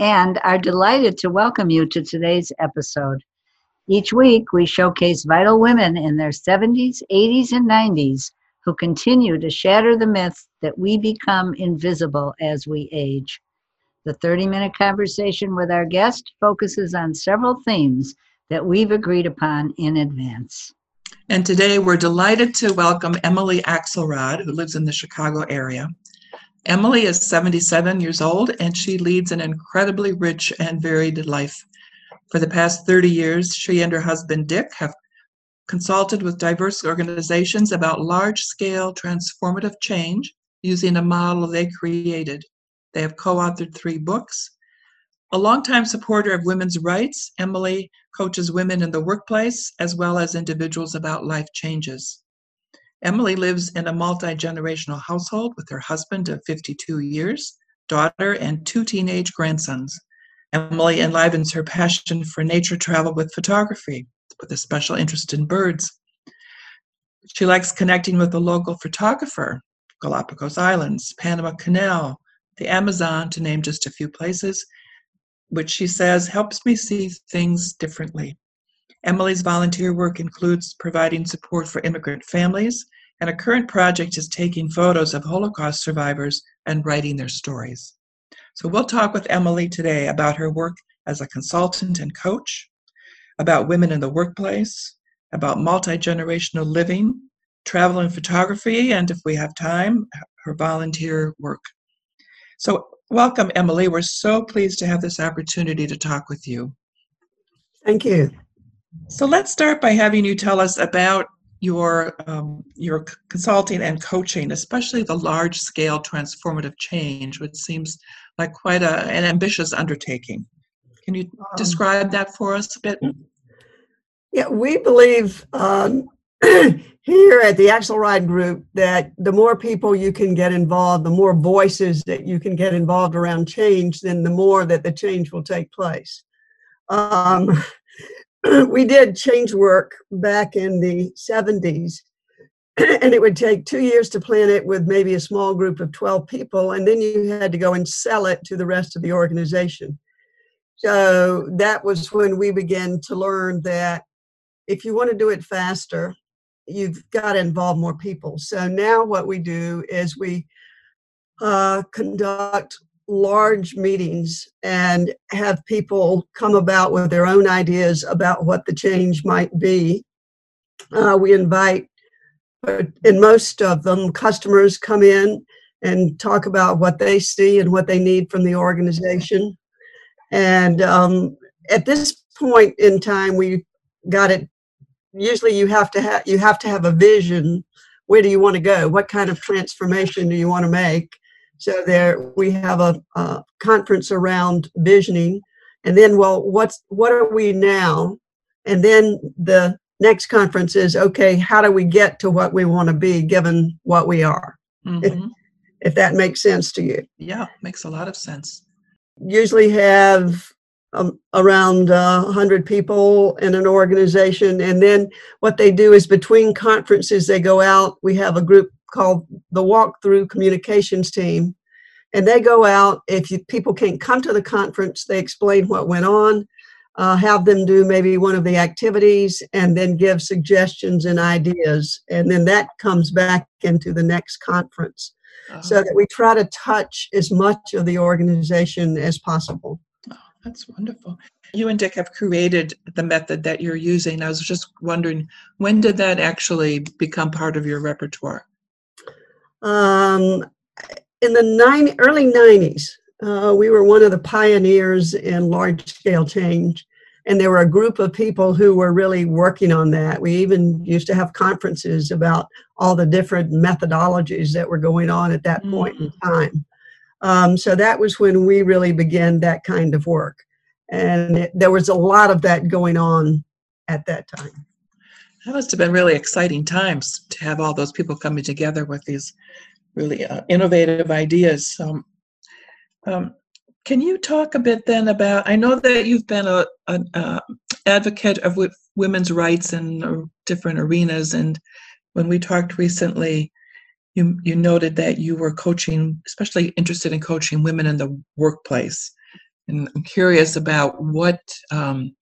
and are delighted to welcome you to today's episode. Each week, we showcase vital women in their 70s, 80s, and 90s who continue to shatter the myth that we become invisible as we age. The 30 minute conversation with our guest focuses on several themes that we've agreed upon in advance. And today we're delighted to welcome Emily Axelrod, who lives in the Chicago area. Emily is 77 years old and she leads an incredibly rich and varied life. For the past 30 years, she and her husband Dick have consulted with diverse organizations about large scale transformative change using a model they created. They have co authored three books. A longtime supporter of women's rights, Emily coaches women in the workplace as well as individuals about life changes. Emily lives in a multi generational household with her husband of 52 years, daughter, and two teenage grandsons. Emily enlivens her passion for nature travel with photography, with a special interest in birds. She likes connecting with the local photographer, Galapagos Islands, Panama Canal, the Amazon, to name just a few places, which she says helps me see things differently. Emily's volunteer work includes providing support for immigrant families, and a current project is taking photos of Holocaust survivors and writing their stories. So we'll talk with Emily today about her work as a consultant and coach, about women in the workplace, about multi generational living, travel and photography, and if we have time, her volunteer work. So, welcome, Emily. We're so pleased to have this opportunity to talk with you. Thank you. So let's start by having you tell us about your um, your consulting and coaching, especially the large scale transformative change, which seems like quite a, an ambitious undertaking. Can you um, describe that for us a bit? Yeah, we believe um, here at the Axelrod Group that the more people you can get involved, the more voices that you can get involved around change, then the more that the change will take place. Um, we did change work back in the 70s and it would take two years to plan it with maybe a small group of 12 people and then you had to go and sell it to the rest of the organization. So that was when we began to learn that if you want to do it faster you've got to involve more people. So now what we do is we uh, conduct large meetings and have people come about with their own ideas about what the change might be. Uh, we invite, in most of them, customers come in and talk about what they see and what they need from the organization. And um, at this point in time, we got it. Usually, you have to have you have to have a vision. Where do you want to go? What kind of transformation do you want to make? So there we have a, a conference around visioning, and then well, what's what are we now? And then the next conference is okay. How do we get to what we want to be given what we are? Mm-hmm. If, if that makes sense to you. Yeah, makes a lot of sense. Usually have um, around uh, 100 people in an organization. And then what they do is between conferences, they go out. We have a group called the Walkthrough Communications Team. And they go out. If you, people can't come to the conference, they explain what went on, uh, have them do maybe one of the activities, and then give suggestions and ideas. And then that comes back into the next conference. Uh-huh. So that we try to touch as much of the organization as possible. Oh, that's wonderful. You and Dick have created the method that you're using. I was just wondering, when did that actually become part of your repertoire? Um, in the nine, early 90s, uh, we were one of the pioneers in large scale change. And there were a group of people who were really working on that. We even used to have conferences about all the different methodologies that were going on at that mm. point in mm. time. Um, so that was when we really began that kind of work. And it, there was a lot of that going on at that time. That must have been really exciting times to have all those people coming together with these really uh, innovative ideas. Um, can you talk a bit then about? I know that you've been a, an uh, advocate of w- women's rights in uh, different arenas, and when we talked recently, you you noted that you were coaching, especially interested in coaching women in the workplace. And I'm curious about what um,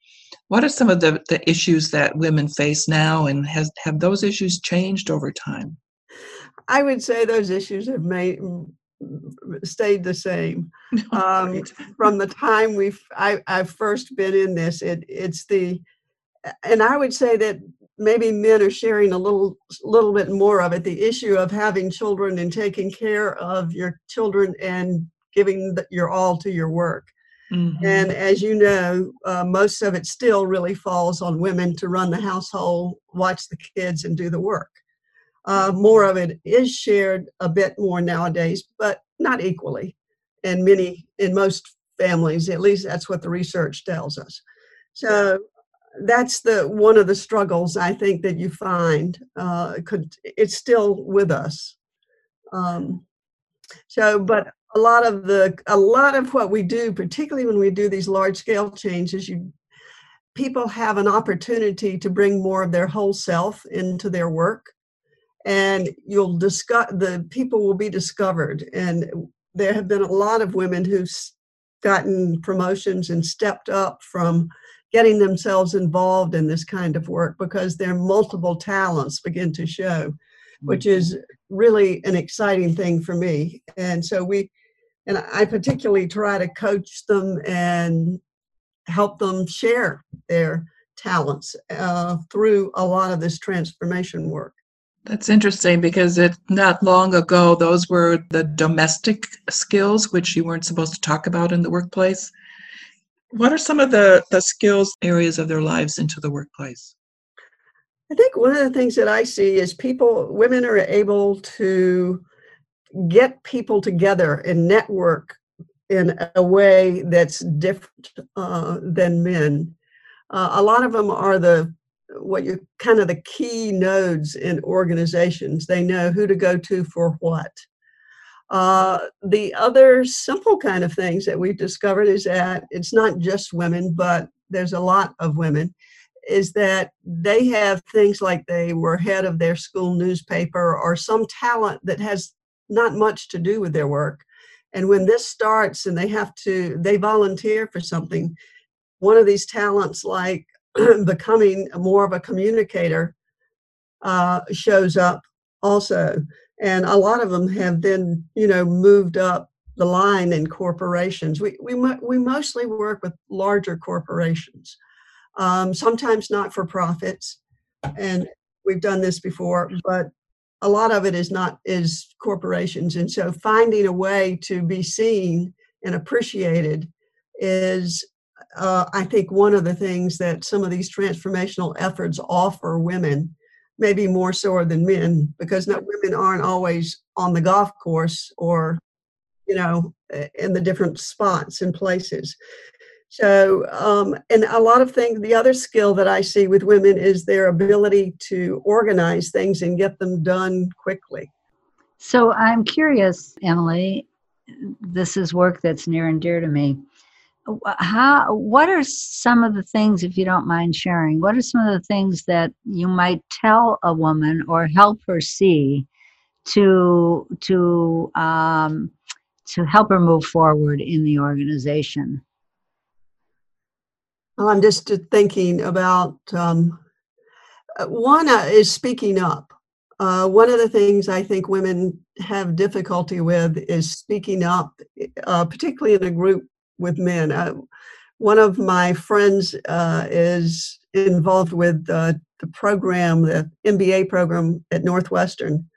what are some of the, the issues that women face now, and has have those issues changed over time? I would say those issues have made stayed the same um, from the time we've I, I've first been in this. It it's the and I would say that maybe men are sharing a little little bit more of it. The issue of having children and taking care of your children and giving the, your all to your work. Mm-hmm. And as you know, uh, most of it still really falls on women to run the household, watch the kids, and do the work. Uh, more of it is shared a bit more nowadays, but not equally. In many, in most families, at least that's what the research tells us. So that's the one of the struggles I think that you find. Uh, could it's still with us. Um, so, but a lot of the a lot of what we do, particularly when we do these large scale changes, you people have an opportunity to bring more of their whole self into their work, and you'll discuss the people will be discovered. And there have been a lot of women who've gotten promotions and stepped up from getting themselves involved in this kind of work because their multiple talents begin to show, which is mm-hmm. Really an exciting thing for me. And so we, and I particularly try to coach them and help them share their talents uh, through a lot of this transformation work. That's interesting because it not long ago those were the domestic skills which you weren't supposed to talk about in the workplace. What are some of the, the skills areas of their lives into the workplace? I think one of the things that I see is people, women are able to get people together and network in a way that's different uh, than men. Uh, a lot of them are the what you kind of the key nodes in organizations. They know who to go to for what. Uh, the other simple kind of things that we've discovered is that it's not just women, but there's a lot of women, is that they have things like they were head of their school newspaper or some talent that has not much to do with their work. And when this starts and they have to, they volunteer for something, one of these talents like becoming more of a communicator uh, shows up also. And a lot of them have then you know moved up the line in corporations. We we, we mostly work with larger corporations um, sometimes not for profits and we've done this before but a lot of it is not is corporations and so finding a way to be seen and appreciated is uh, i think one of the things that some of these transformational efforts offer women maybe more so than men because not women aren't always on the golf course or you know in the different spots and places so um, and a lot of things the other skill that i see with women is their ability to organize things and get them done quickly. So i'm curious emily this is work that's near and dear to me. How what are some of the things if you don't mind sharing what are some of the things that you might tell a woman or help her see to to um, to help her move forward in the organization well, i'm just thinking about um, uh, one uh, is speaking up uh, one of the things I think women have difficulty with is speaking up, uh, particularly in a group with men. Uh, one of my friends uh, is involved with uh, the program, the MBA program at Northwestern.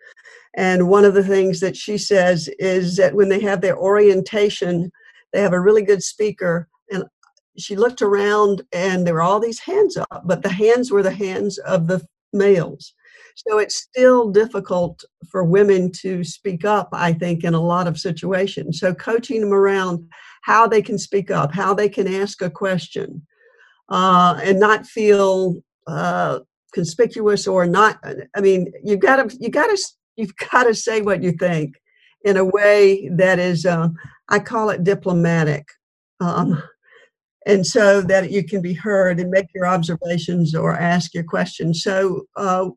And one of the things that she says is that when they have their orientation, they have a really good speaker. And she looked around and there were all these hands up, but the hands were the hands of the males. So it's still difficult for women to speak up, I think, in a lot of situations. So coaching them around how they can speak up, how they can ask a question, uh, and not feel uh, conspicuous or not. I mean, you've got to you got to you've got to say what you think in a way that is, uh, I call it diplomatic. Um, and so that you can be heard and make your observations or ask your questions. So uh,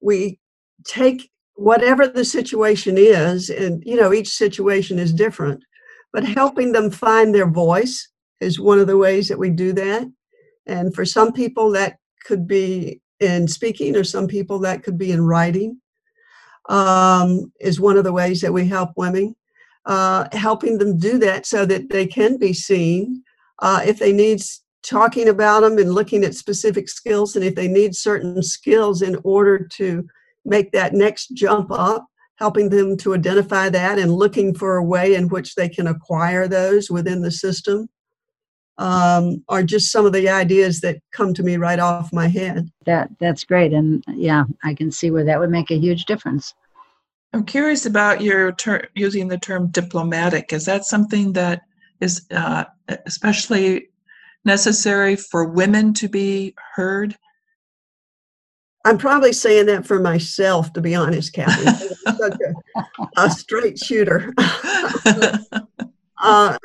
we take whatever the situation is, and you know, each situation is different, but helping them find their voice is one of the ways that we do that. And for some people, that could be in speaking, or some people that could be in writing, um, is one of the ways that we help women. Uh, helping them do that so that they can be seen. Uh, if they need talking about them and looking at specific skills, and if they need certain skills in order to make that next jump up, helping them to identify that and looking for a way in which they can acquire those within the system um, are just some of the ideas that come to me right off my head. That that's great, and yeah, I can see where that would make a huge difference. I'm curious about your ter- using the term diplomatic. Is that something that is uh, especially necessary for women to be heard? I'm probably saying that for myself, to be honest, Kathy. I'm such a, a straight shooter. uh,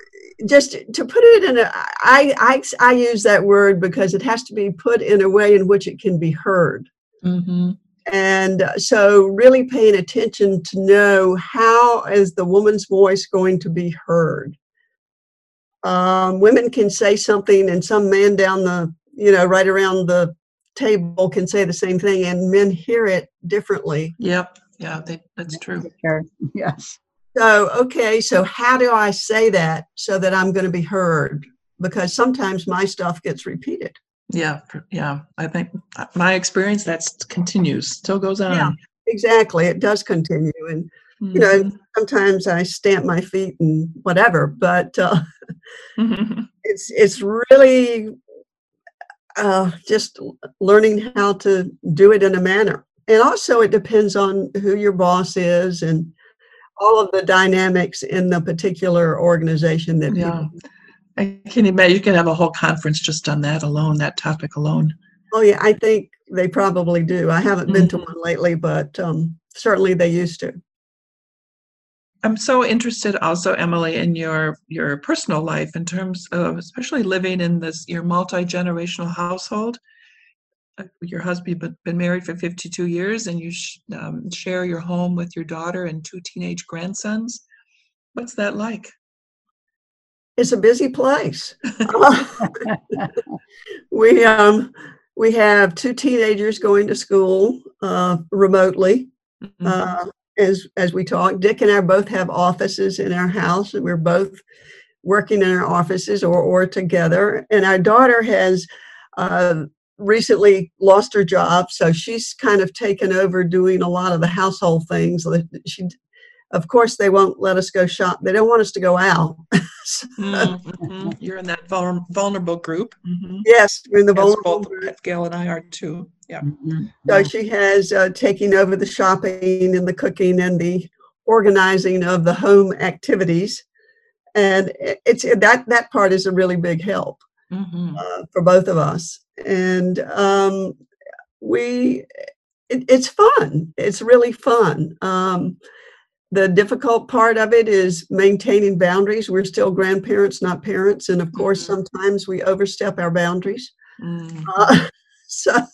just to put it in a, I, I, I use that word because it has to be put in a way in which it can be heard. Mm-hmm. And so, really paying attention to know how is the woman's voice going to be heard. Um, women can say something, and some man down the, you know, right around the table can say the same thing, and men hear it differently. Yep. Yeah, they, that's true. Sure. Yes. So, okay, so how do I say that so that I'm going to be heard? Because sometimes my stuff gets repeated. Yeah, yeah. I think uh, my experience that continues, still goes on. Yeah, exactly. It does continue, and mm-hmm. you know, mm-hmm. sometimes I stamp my feet and whatever, but uh, mm-hmm. it's it's really uh, just learning how to do it in a manner, and also it depends on who your boss is and all of the dynamics in the particular organization that yeah. People, I can imagine you can have a whole conference just on that alone, that topic alone. Oh yeah, I think they probably do. I haven't mm-hmm. been to mm-hmm. one lately, but um, certainly they used to. I'm so interested also, Emily, in your your personal life in terms of especially living in this your multi generational household. Uh, your husband been married for 52 years, and you sh- um, share your home with your daughter and two teenage grandsons. What's that like? it's a busy place. we um, we have two teenagers going to school uh, remotely. Mm-hmm. Uh, as as we talk, Dick and I both have offices in our house, and we're both working in our offices or or together. And our daughter has uh, recently lost her job, so she's kind of taken over doing a lot of the household things. She of course they won't let us go shop they don't want us to go out so, mm-hmm. you're in that vulnerable group mm-hmm. yes we're in the vulnerable both group. gail and i are too yeah mm-hmm. so she has uh, taking over the shopping and the cooking and the organizing of the home activities and it's that that part is a really big help mm-hmm. uh, for both of us and um, we it, it's fun it's really fun um, the difficult part of it is maintaining boundaries. We're still grandparents, not parents, and of course, mm-hmm. sometimes we overstep our boundaries. Mm-hmm. Uh, so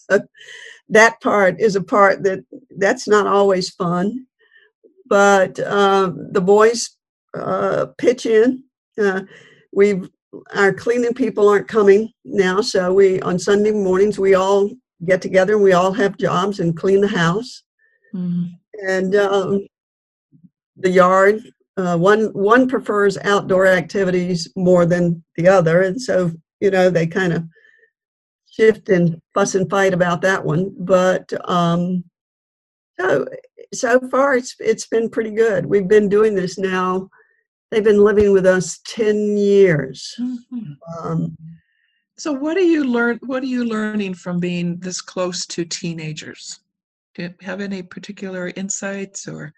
that part is a part that that's not always fun, but uh, the boys uh, pitch in. Uh, we've our cleaning people aren't coming now, so we on Sunday mornings we all get together and we all have jobs and clean the house. Mm-hmm. And um, the yard. Uh, one one prefers outdoor activities more than the other, and so you know they kind of shift and fuss and fight about that one. But um, so so far it's it's been pretty good. We've been doing this now. They've been living with us ten years. Mm-hmm. Um, so what are you learn? What are you learning from being this close to teenagers? Do you have any particular insights or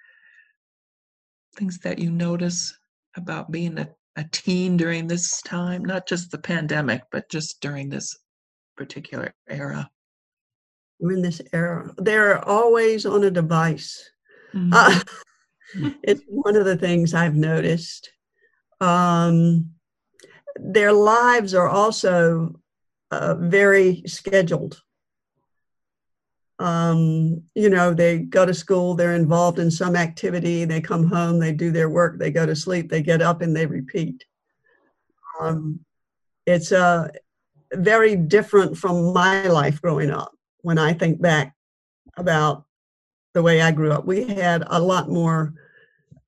things that you notice about being a, a teen during this time? Not just the pandemic, but just during this particular era. We're in this era. They're always on a device. Mhm. Uh, it's one of the things I've noticed. Um, their lives are also uh, very scheduled. Um, you know, they go to school, they're involved in some activity, they come home, they do their work, they go to sleep, they get up and they repeat. Um, it's uh, very different from my life growing up when I think back about the way I grew up. We had a lot more,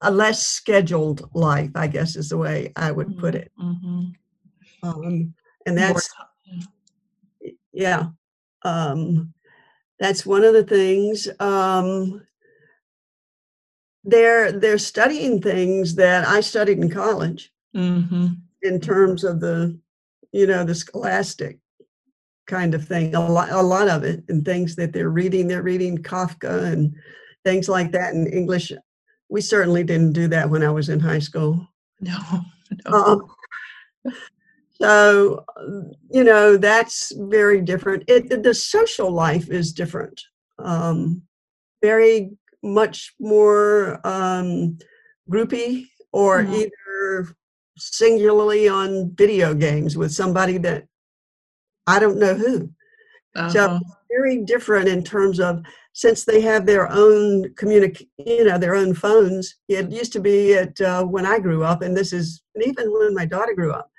a less scheduled life, I guess is the way I would put it. Mhm. Um, and that's, yeah, um, that's one of the things. Um, they're they're studying things that I studied in college Mhm. in terms of the, you know, the scholastic kind of thing. A lot, a lot of it, and things that they're reading. They're reading Kafka and things like that in English. We certainly didn't do that when I was in high school. No, no. Um, so, you know, that's very different. It, the- social life is different. Um, very much more um, groupy or Mhm. either singularly on video games with somebody that I don't know who. So Uh-huh. very different in terms of since they have their own communic, you know, their own phones. It used to be at uh, when I grew up, and this is and even when my daughter grew up.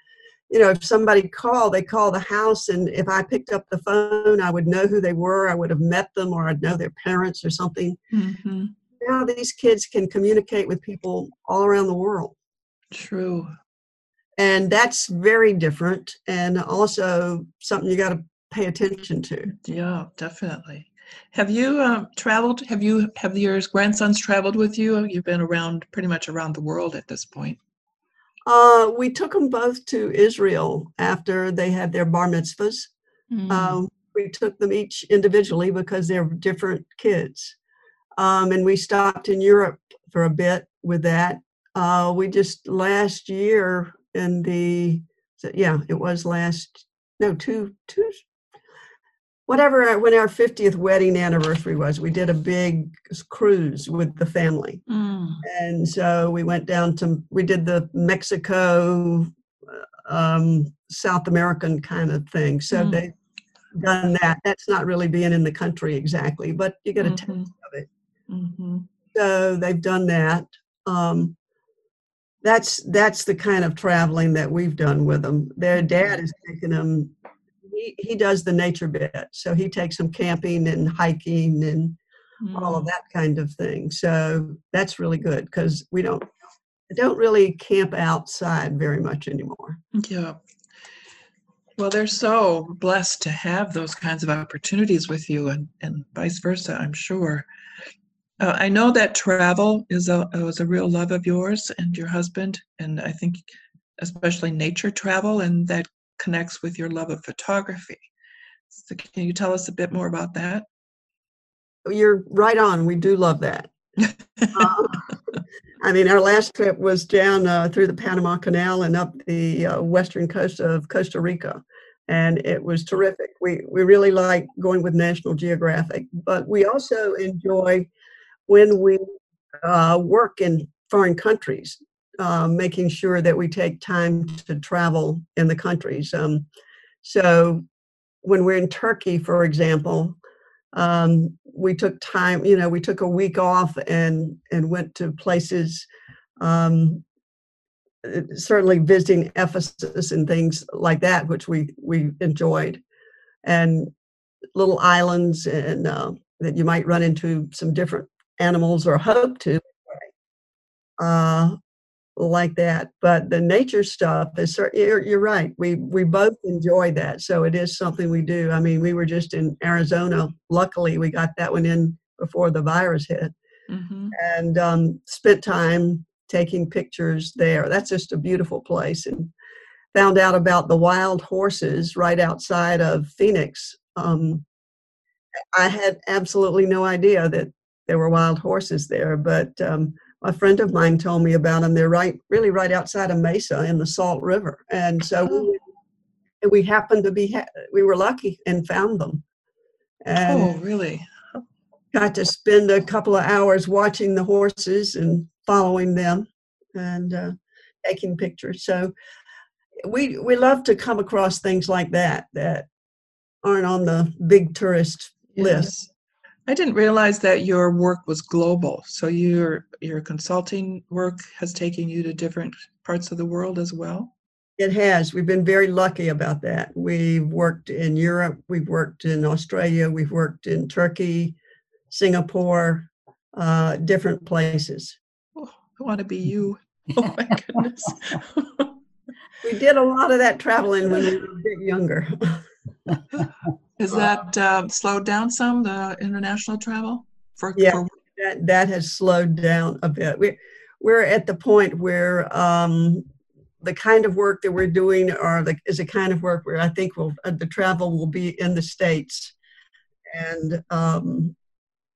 You know, if somebody called, they call the house, and if I picked up the phone, I would know who they were. I would have met them, or I'd know their parents or something. Mhm. Now these kids can communicate with people all around the world, True. And that's very different, and also something you got to pay attention to. Yeah, definitely. Have you um, traveled? Have you have your grandsons traveled with you? You've been around pretty much around the world at this point. Uh, we took them both to Israel after they had their bar mitzvahs. Mm. Um, we took them each individually because they're different kids. Um, and we stopped in Europe for a bit with that. Uh, we just last year in the, so- yeah, it was last, no, two, two, whatever, when our 50th wedding anniversary was, we did a big cruise with the family. Mm. And so we went down to, we did the Mexico, uh, um, South American kind of thing. So Mm. they've done that. That's not really being in the country exactly, but you get a taste Mhm. of it. Mhm. So they've done that. Um, that's that's the kind of traveling that we've done with them. Their dad has taken them. He, he does the nature bit, so he takes them camping and hiking and all of Mm. that kind of thing. So that's really good because we don't don't really camp outside very much anymore. Yeah. Well, they're so blessed to have those kinds of opportunities with you, and, and vice versa, I'm sure. Uh, I know that travel is a was a real love of yours and your husband, and I think especially nature travel, and that connects with your love of photography. So, can you tell us a bit more about that? You're right on. We do love that. Uh, I mean, our last trip was down uh, through the Panama Canal and up the uh, western coast of Costa Rica, and it was terrific. We we really like going with National Geographic, but we also enjoy when we uh, work in foreign countries, uh, making sure that we take time to travel in the countries. Um, so, when we're in Turkey, for example, um, we took time you know we took a week off and and went to places um, certainly visiting ephesus and things like that which we we enjoyed and little islands and uh, that you might run into some different animals or hope to uh, like that but the nature stuff is you're, you're right we we both enjoy that so it is something we do i mean we were just in arizona luckily we got that one in before the virus hit hmm and um, spent time taking pictures there that's just a beautiful place and found out about the wild horses right outside of phoenix um, I had absolutely no idea that there were wild horses there, but um, a friend of mine told me about them. They're right, really right outside of Mesa in the Salt River, and so we, Oh. we happened to be ha- we were lucky and found them, and Oh, really? got to spend a couple of hours watching the horses and following them, and uh, taking pictures. So we we love to come across things like that that aren't on the big tourist list. Yes. I didn't realize that your work was global. So your your consulting work has taken you to different parts of the world as well. It has. We've been very lucky about that. We've worked in Europe, we've worked in Australia, we've worked in Turkey, Singapore, uh, different places. Oh, I want to be you. Oh my goodness. We did a lot of that traveling when we were a bit younger. Has that uh, slowed down some the international travel for, Yeah. for that that has slowed down a bit. We're we're at the point where um, the kind of work that we're doing are the, is a kind of work where I think will uh, the travel will be in the states, and um,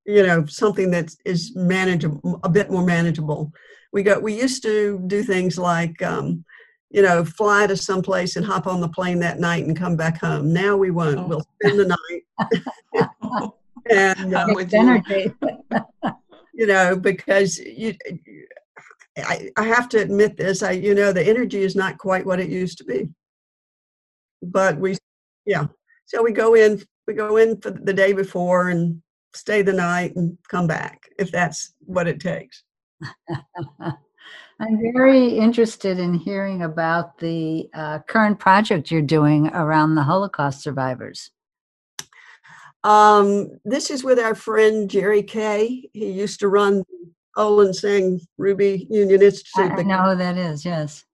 you know something that is manageable, a bit more manageable. We got we used to do things like. Um, you know, fly to someplace and hop on the plane that night and come back home. Now we won't. Oh. We'll spend the night and uh, I'm with you. energy. you know because you I, I have to admit this i you know the energy is not quite what it used to be but we yeah so we go in we go in for the day before and stay the night and come back if that's what it takes I'm very interested in hearing about the uh, current project you're doing around the Holocaust survivors. um, this is with our friend jerry kaye he used to run olin sang ruby union I, institute I know who that is, yes.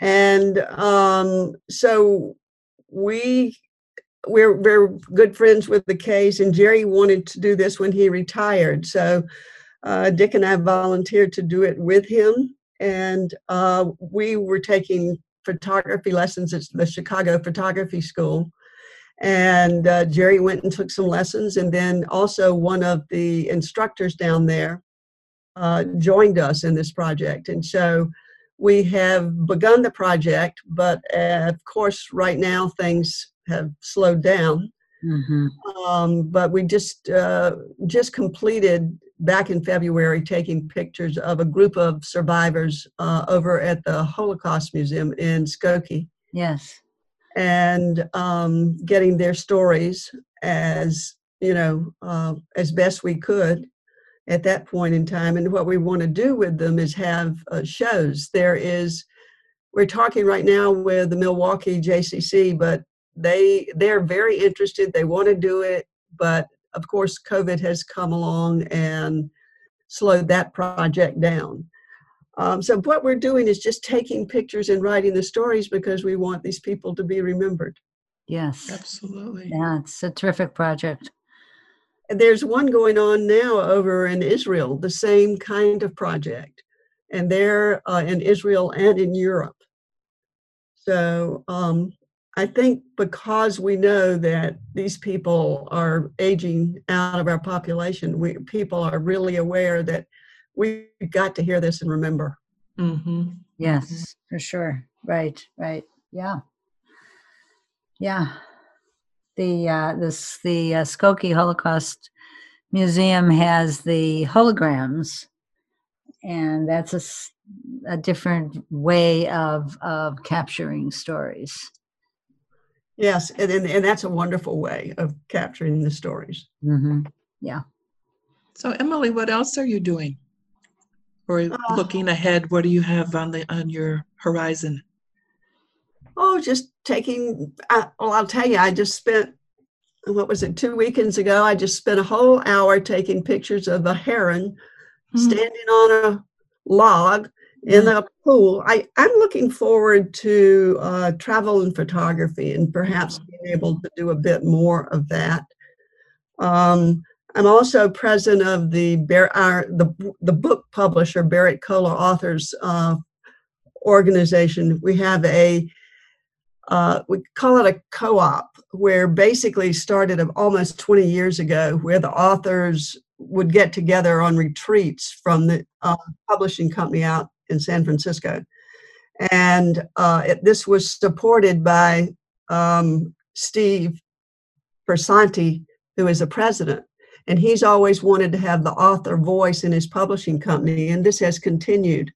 and um, so we we're we're good friends with the K's, and Jerry wanted to do this when he retired. So uh, Dick and I volunteered to do it with him, and uh, we were taking photography lessons at the Chicago Photography School. And uh, Jerry went and took some lessons, and then also one of the instructors down there uh, joined us in this project. And so we have begun the project, but uh, of course, right now things have slowed down. hmm Um, but we just uh, just completed back in February taking pictures of a group of survivors uh, over at the Holocaust Museum in Skokie. Yes. and um, getting their stories as you know uh, as best we could at that point in time. And what we want to do with them is have uh, shows. There is we're talking right now with the milwaukee jcc but they they're very interested. They want to do it but of course covid has come along and slowed that project down um, so what we're doing is just taking pictures and writing the stories because we want these people to be remembered. Yes. Absolutely. Yeah, it's a terrific project. There's one going on now over in Israel, the same kind of project, and they're uh, in Israel and in Europe. So um, I think because we know that these people are aging out of our population, we people are really aware that we've got to hear this and remember. hmm Yes, for sure. Right, right. Yeah. Yeah. The uh this the uh, Skokie Holocaust Museum has the holograms and that's a, a different way of of capturing stories. Yes, and, and, and that's a wonderful way of capturing the stories. hmm Yeah. So Emily, what else are you doing? Or Uh, looking ahead, what do you have on the on your horizon? Oh, just taking, I, well, I'll tell you, I just spent, what was it, two weekends ago? I just spent a whole hour taking pictures of a heron Mhm. standing on a log in a pool. I, I'm looking forward to uh, travel and photography and perhaps being able to do a bit more of that. Um, I'm also president of the Bar- our, the the book publisher Berrett-Koehler Authors uh, organization. We have a uh, we call it a co-op, where basically started almost 20 years ago, where the authors would get together on retreats from the uh, publishing company out in San Francisco. And uh, it, this was supported by um, Steve Piersanti, who is the president. And he's always wanted to have the author voice in his publishing company, and this has continued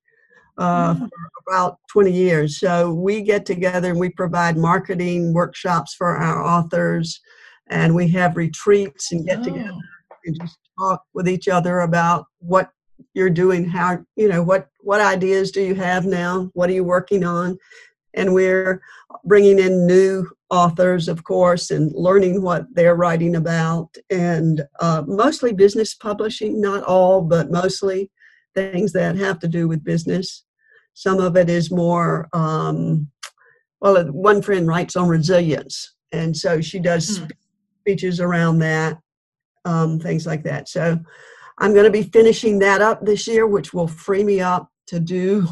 uh, mm-hmm. for about 20 years. So we get together and we provide marketing workshops for our authors, and we have retreats and get oh. together and just talk with each other about what you're doing how you know what what ideas do you have now what are you working on and we're bringing in new authors of course and learning what they're writing about and uh, mostly business publishing not all but mostly things that have to do with business some of it is more um, well one friend writes on resilience and so she does mm. speeches around that um, things like that. So I'm going to be finishing that up this year, which will free me up to do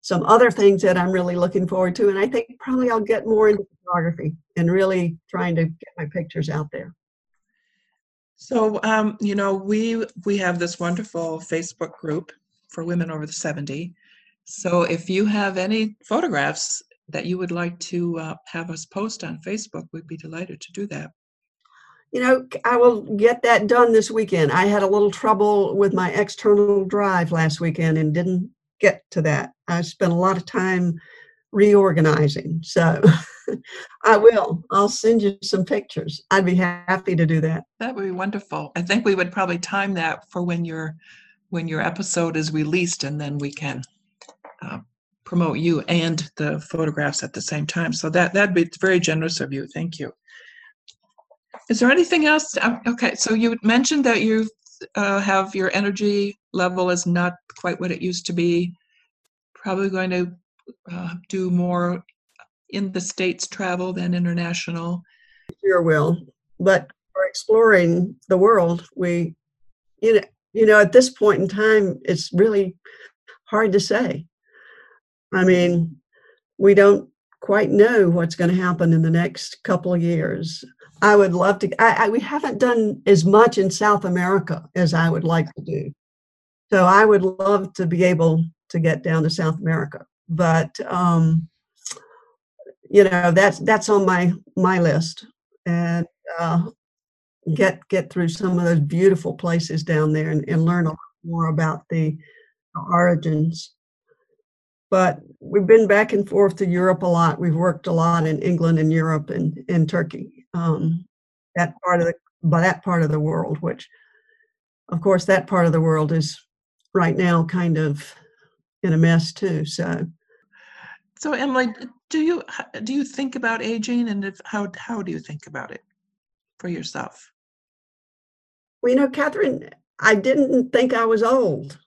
some other things that I'm really looking forward to. And I think probably I'll get more into photography and really trying to get my pictures out there. So, um, you know, we we have this wonderful Facebook group for women over the 70. So, if you have any photographs that you would like to uh, have us post on Facebook, we'd be delighted to do that you know, I will get that done this weekend. I had a little trouble with my external drive last weekend and didn't get to that. I spent a lot of time reorganizing. So I will. I'll send you some pictures. I'd be happy to do that. That would be wonderful. I think we would probably time that for when your when your episode is released, and then we can uh, promote you and the photographs at the same time. So that that'd be very generous of you. Thank you. Is there anything else? Um, okay, so you mentioned that you uh, have your energy level is not quite what it used to be. Probably going to uh, do more in the states travel than international. Sure will, but for exploring the world, we, you know, you know, at this point in time, it's really hard to say. I mean, we don't quite know what's going to happen in the next couple of years. I would love to. I, I, we haven't done as much in South America as I would like to do. So I would love to be able to get down to South America, but um, you know that's that's on my my list, and uh, get get through some of those beautiful places down there and, and learn a lot more about the origins. But we've been back and forth to Europe a lot. We've worked a lot in England and Europe and, and Turkey um, that part of the by that part of the world, which of course that part of the world is right now kind of in a mess too. So, so Emily, do you do you think about aging, and if, how how do you think about it for yourself? Well, you know, Catherine, I didn't think I was old.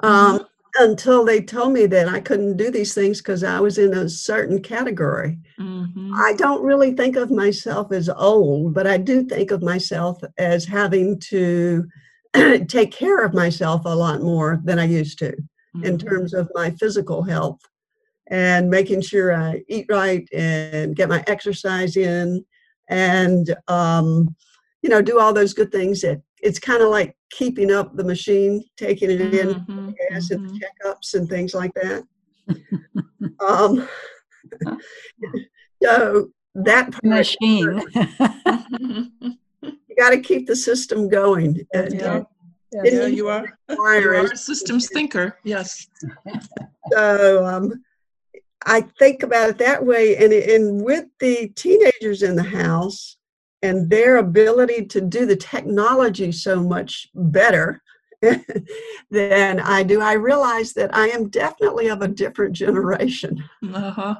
Um, mm-hmm until they told me that I couldn't do these things because I was in a certain category. Mm-hmm. I don't really think of myself as old, but I do think of myself as having to take care of myself a lot more than I used to mm-hmm. in terms of my physical health and making sure I eat right and get my exercise in and um, you know do all those good things that it's kind of like keeping up the machine, taking it in, mm-hmm, gas mm-hmm. and checkups and things like that. um, so that machine. you got to keep the system going. And, yeah. Uh, yeah, you are. You are a systems thinker. Yes. so um, I think about it that way, and and with the teenagers in the house, and their ability to do the technology so much better than I do, I realize that I am definitely of a different generation. Uh-huh.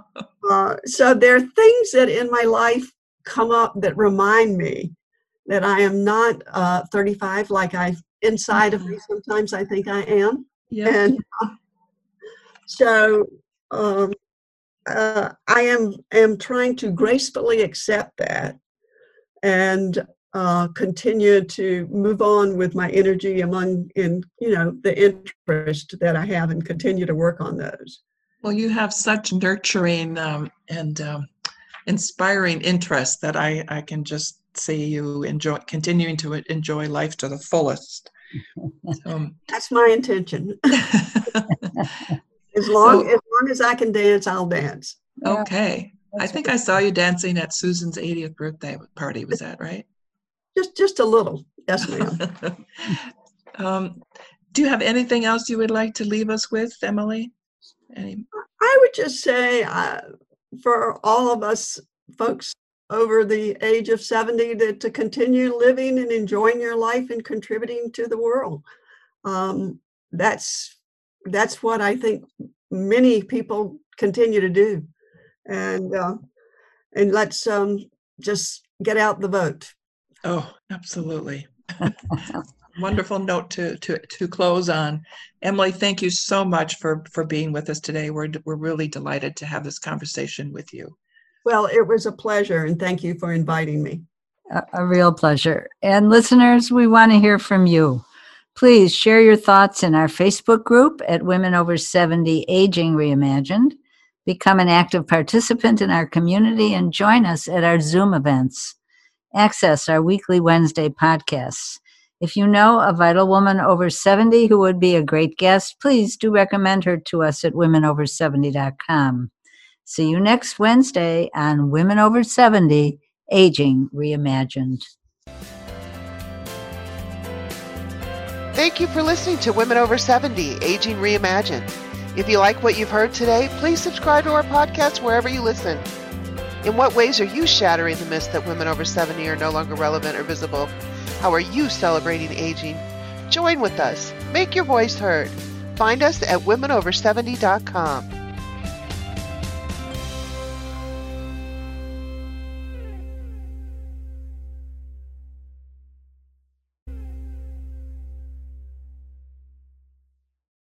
Uh, so there are things that in my life come up that remind me that I am not uh, 35 like I inside mm-hmm. of me mm-hmm. sometimes I think I am. Yeah. And uh, so um, uh, I am am trying to gracefully accept that and uh, continue to move on with my energy among in you know the interest that I have and continue to work on those. Well, you have such nurturing um, and um, inspiring interest that I, I can just see you enjoy continuing to enjoy life to the fullest. So, That's my intention. as long so, as long as I can dance, I'll dance. Okay. I think I saw you dancing at Susan's 80th birthday party. Was that right? Just just a little. Yes, ma'am. um, do you have anything else you would like to leave us with, Emily? Any? I would just say, uh, for all of us folks over the age of 70 to, to continue living and enjoying your life and contributing to the world. Um, that's that's what I think many people continue to do. And uh, and let's um, just get out the vote. Oh, absolutely. Wonderful note to, to, to close on. Emily, thank you so much for, for being with us today. We're, we're really delighted to have this conversation with you. Well, it was a pleasure, and thank you for inviting me. A, a real pleasure. And listeners, we want to hear from you. Please share your thoughts in our Facebook group at Women Over 70 Aging Reimagined. Become an active participant in our community and join us at our Zoom events. Access our weekly Wednesday podcasts. If you know a vital woman over 70 who would be a great guest, please do recommend her to us at womenover70.com. See you next Wednesday on Women Over 70 Aging Reimagined. Thank you for listening to Women Over 70 Aging Reimagined. If you like what you've heard today, please subscribe to our podcast wherever you listen. In what ways are you shattering the myth that women over 70 are no longer relevant or visible? How are you celebrating aging? Join with us. Make your voice heard. Find us at womenover70.com.